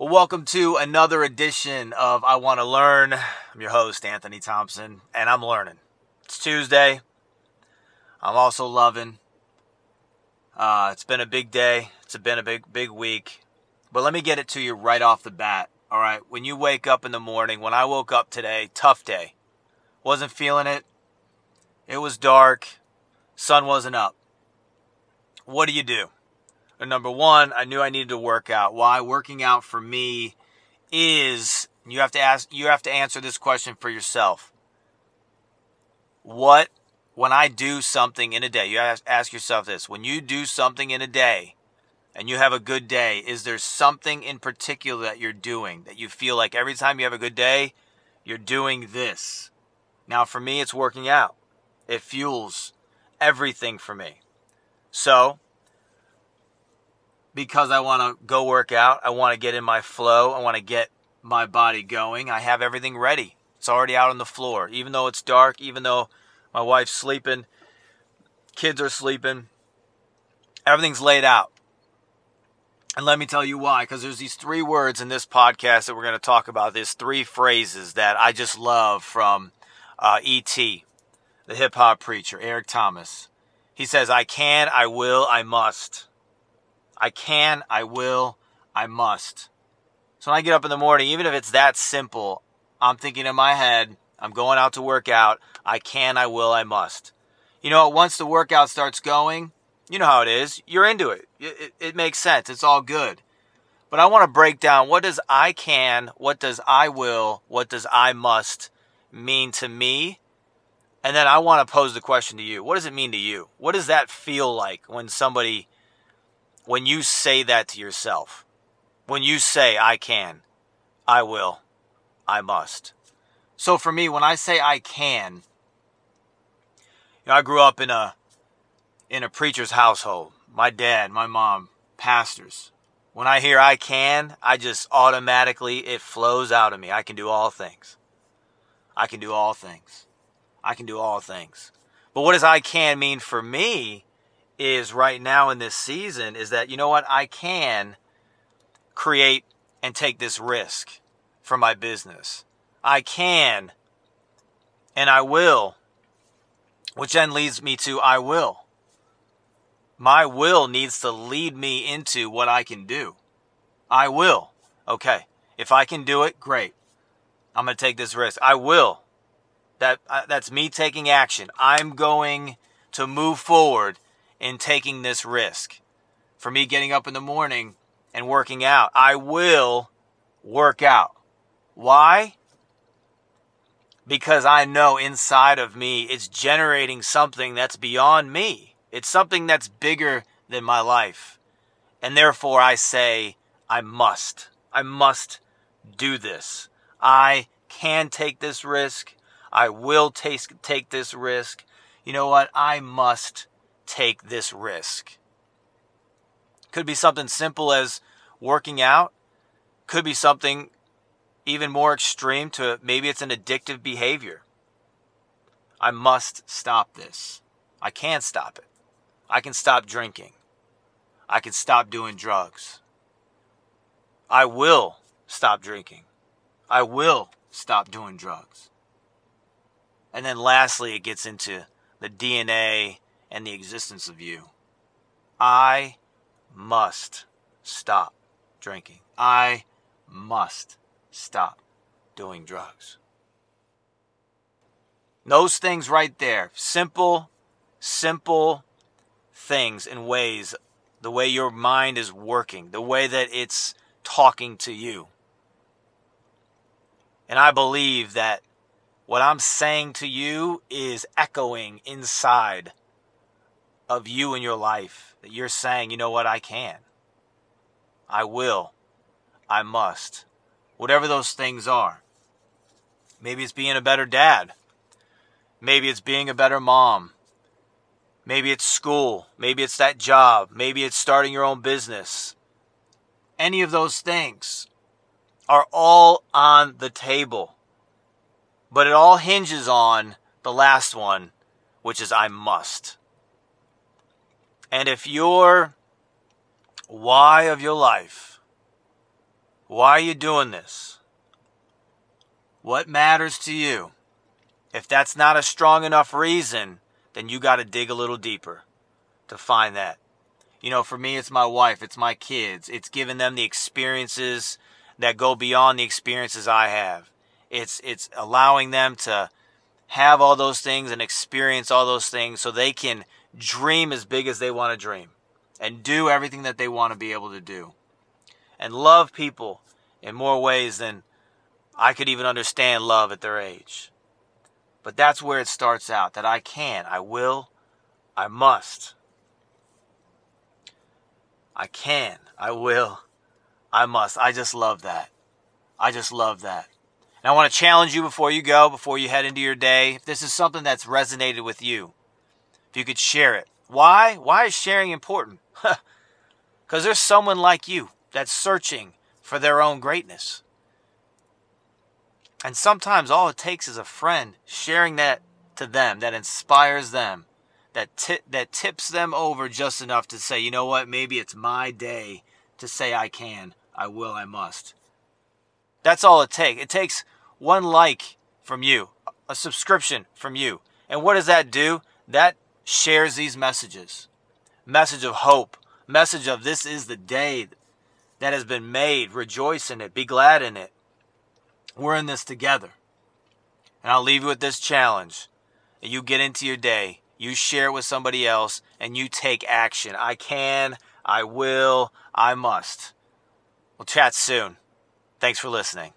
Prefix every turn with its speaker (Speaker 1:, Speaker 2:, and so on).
Speaker 1: Well, welcome to another edition of I Want to Learn. I'm your host, Anthony Thompson, and I'm learning. It's Tuesday. I'm also loving. Uh, it's been a big day. It's been a big, big week. But let me get it to you right off the bat. All right. When you wake up in the morning, when I woke up today, tough day. Wasn't feeling it. It was dark. Sun wasn't up. What do you do? Number one, I knew I needed to work out. Why? Working out for me is you have to ask you have to answer this question for yourself. What when I do something in a day, you ask, ask yourself this. When you do something in a day and you have a good day, is there something in particular that you're doing that you feel like every time you have a good day, you're doing this? Now for me it's working out. It fuels everything for me. So, because I want to go work out. I want to get in my flow. I want to get my body going. I have everything ready. It's already out on the floor. Even though it's dark, even though my wife's sleeping, kids are sleeping, everything's laid out. And let me tell you why, because there's these three words in this podcast that we're going to talk about. There's three phrases that I just love from uh, E.T., the hip hop preacher, Eric Thomas. He says, I can, I will, I must. I can, I will, I must. So when I get up in the morning, even if it's that simple, I'm thinking in my head, I'm going out to work out. I can, I will, I must. You know, once the workout starts going, you know how it is. You're into it. It, it, it makes sense. It's all good. But I want to break down what does I can, what does I will, what does I must mean to me? And then I want to pose the question to you. What does it mean to you? What does that feel like when somebody when you say that to yourself, when you say, I can, I will, I must. So for me, when I say I can, you know, I grew up in a in a preacher's household. My dad, my mom, pastors. When I hear I can, I just automatically it flows out of me. I can do all things. I can do all things. I can do all things. But what does I can mean for me is right now in this season is that, you know what, I can create and take this risk for my business. I can and I will, which then leads me to I will. My will needs to lead me into what I can do. I will. Okay. If I can do it, great. I'm going to take this risk. I will. That uh, that's me taking action. I'm going to move forward in taking this risk. For me getting up in the morning and working out, I will work out. Why? Because I know inside of me it's generating something that's beyond me. It's something that's bigger than my life. And therefore I say, I must. I must do this. I can take this risk. I will take, take this risk. You know what? I must take this risk. Could be something simple as working out, could be something even more extreme to maybe it's an addictive behavior. I must stop this. I can stop it. I can stop drinking. I can stop doing drugs. I will stop drinking. I will stop doing drugs. And then lastly, it gets into the DNA and the existence of you. I must stop drinking. I must stop doing drugs. Those things right there, simple, simple things and ways, the way your mind is working, the way that it's talking to you. And I believe that what I'm saying to you is echoing inside of you in your life that you're saying, you know what, I can. I will. I must. Whatever those things are. Maybe it's being a better dad. Maybe it's being a better mom. Maybe it's school. Maybe it's that job. Maybe it's starting your own business. Any of those things are all on the table. But it all hinges on the last one, which is I must. And if your why of your life Why are you doing this? What matters to you? If that's not a strong enough reason, then you got to dig a little deeper to find that. You know, for me, it's my wife, it's my kids, it's giving them the experiences that go beyond the experiences I have. It's it's allowing them to have all those things and experience all those things so they can dream as big as they want to dream and do everything that they want to be able to do and love people in more ways than I could even understand love at their age. But that's where it starts out that I can, I will, I must. I can, I will, I must. I just love that. I just love that. And I want to challenge you before you go, before you head into your day. If this is something that's resonated with you, you could share it. Why? Why is sharing important? Because there's someone like you that's searching for their own greatness. And sometimes all it takes is a friend sharing that to them that inspires them that t- that tips them over just enough to say, you know what, maybe it's my day to say I can, I will, I must. That's all it takes. It takes one like from you, a subscription from you. And what does that do? That shares these messages. Message of hope, message of this is the day that has been made. Rejoice in it, be glad in it. We're in this together. And I'll leave you with this challenge. You get into your day you share it with somebody else, and you take action. I can, I will, I must. We'll chat soon. Thanks for listening.